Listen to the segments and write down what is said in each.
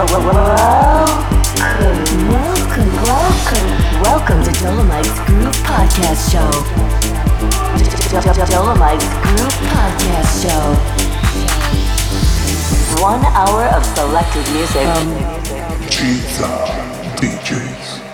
Welcome, welcome, welcome to Dolomites Groove Podcast Show. Dolomites Podcast Show. One hour of selected music. gizA DJs.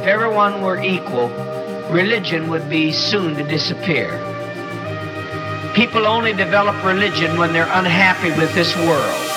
If everyone were equal, religion would be soon to disappear. People only develop religion when they're unhappy with this world.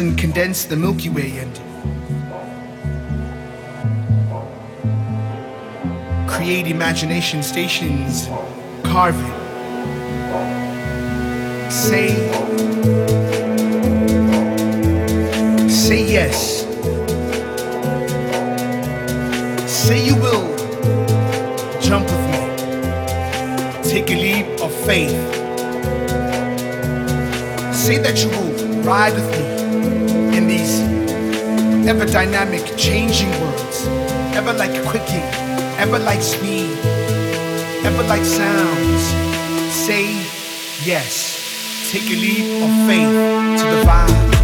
And condense the Milky Way and create imagination stations, carving. Say, say yes. Say you will jump with me. Take a leap of faith. Say that you will ride with me ever dynamic, changing worlds, ever like quicking, ever like speed, ever like sounds. Say yes. Take a leap of faith to the vibe.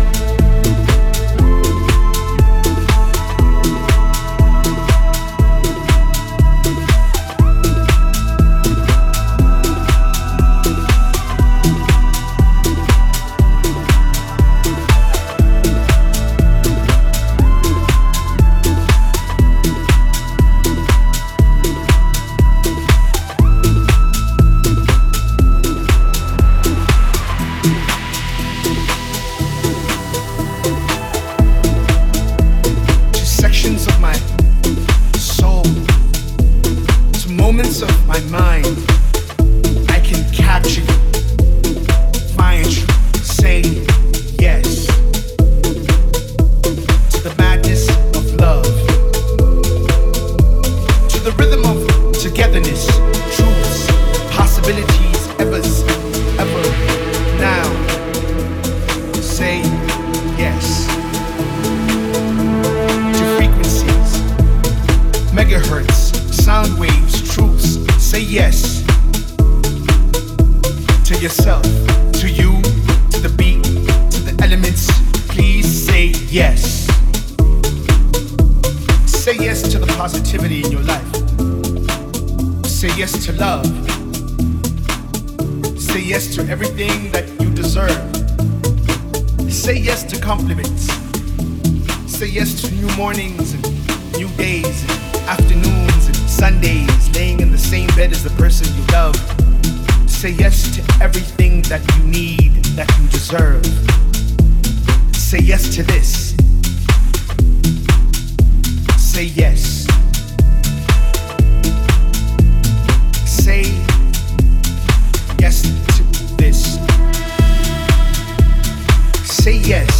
Yourself, to you, to the beat, to the elements. Please say yes. Say yes to the positivity in your life. Say yes to love. Say yes to everything that you deserve. Say yes to compliments. Say yes to new mornings and new days and afternoons and Sundays, laying in the same bed as the person you love. Say yes to everything that you need, that you deserve. Say yes to this. Say yes. Say yes to this. Say yes.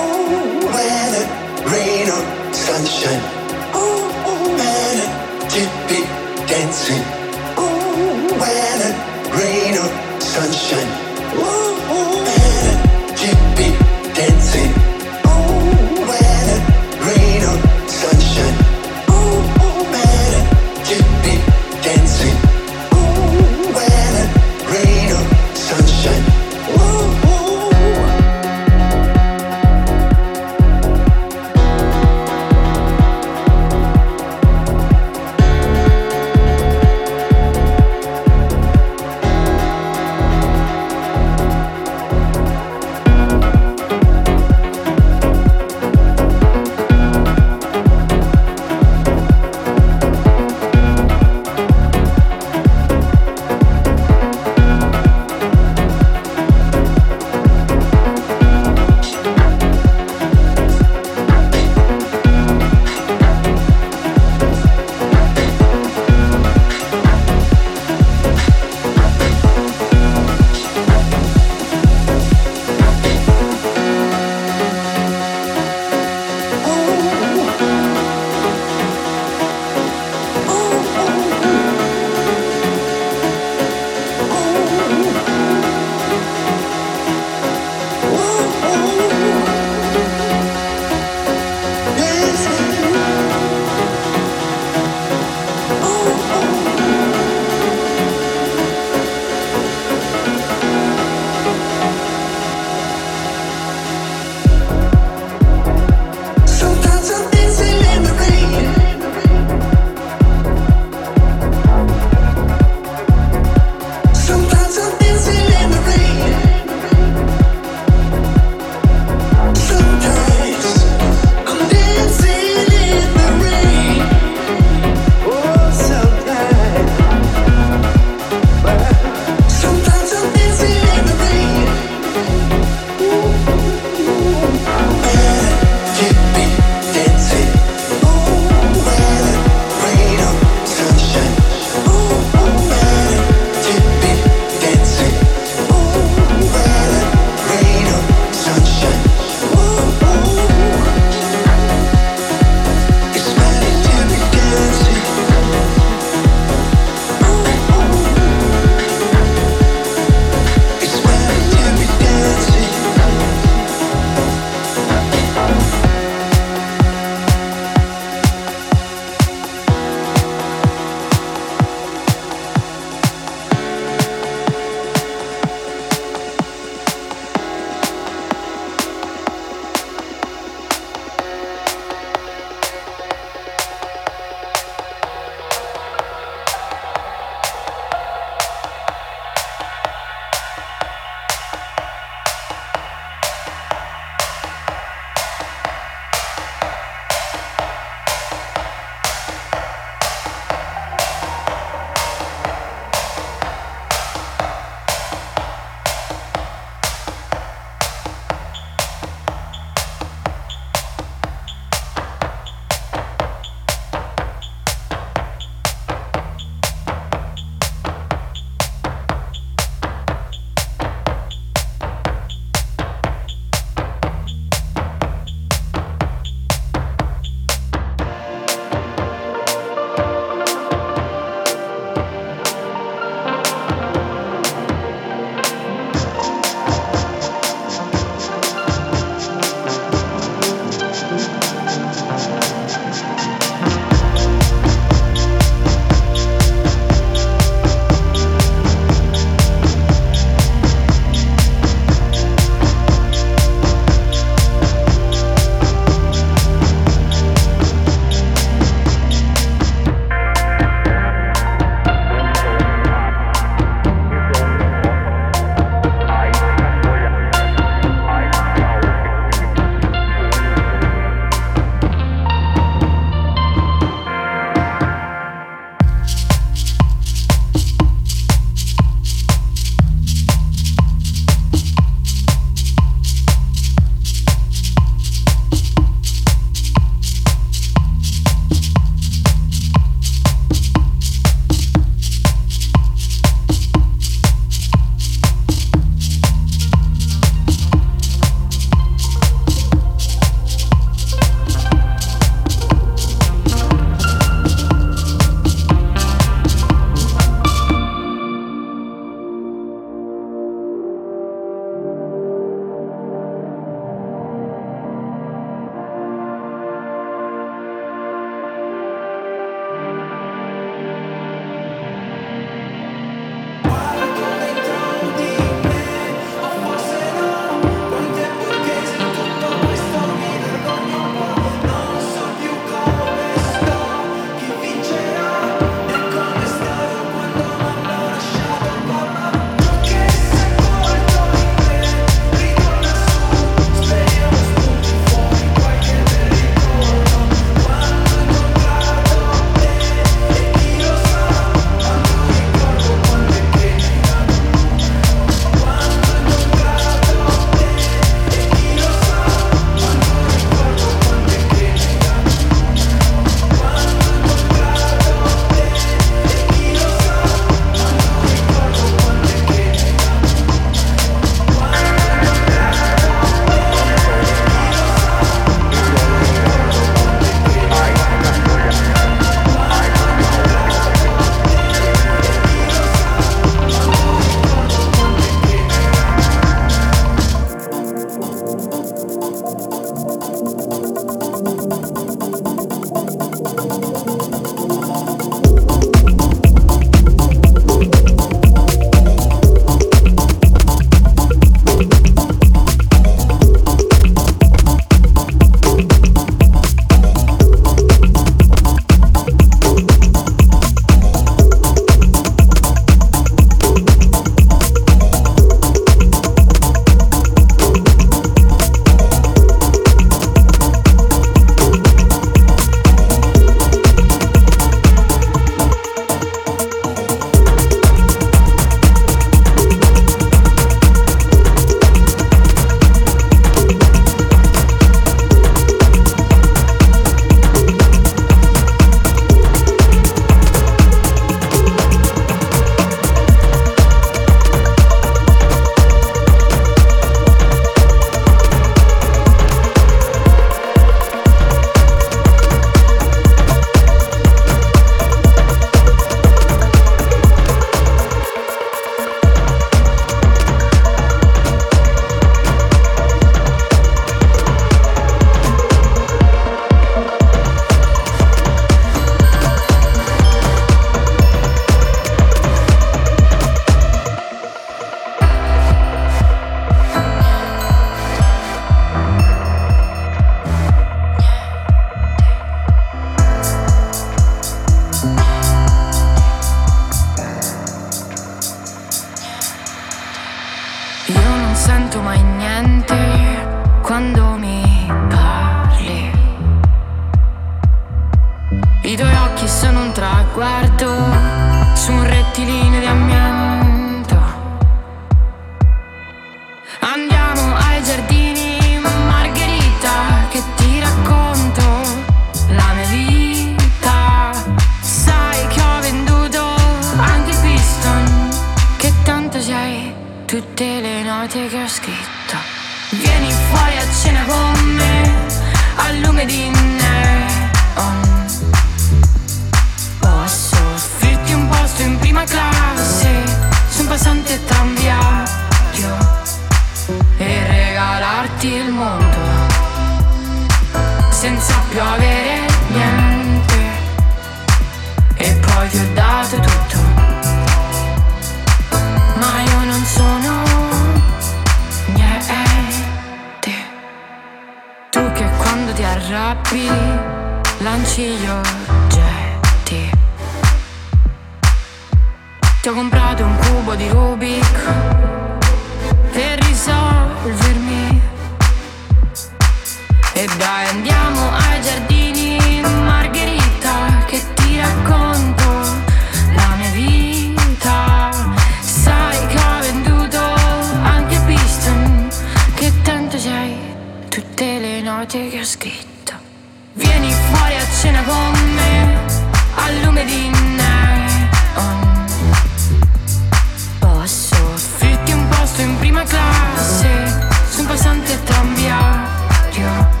prima classe, sono passante tranviario.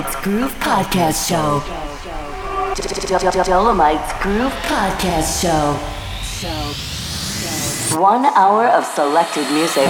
Dolomites Groove Podcast Show. Dolomites Groove Podcast Show. One hour of selected music.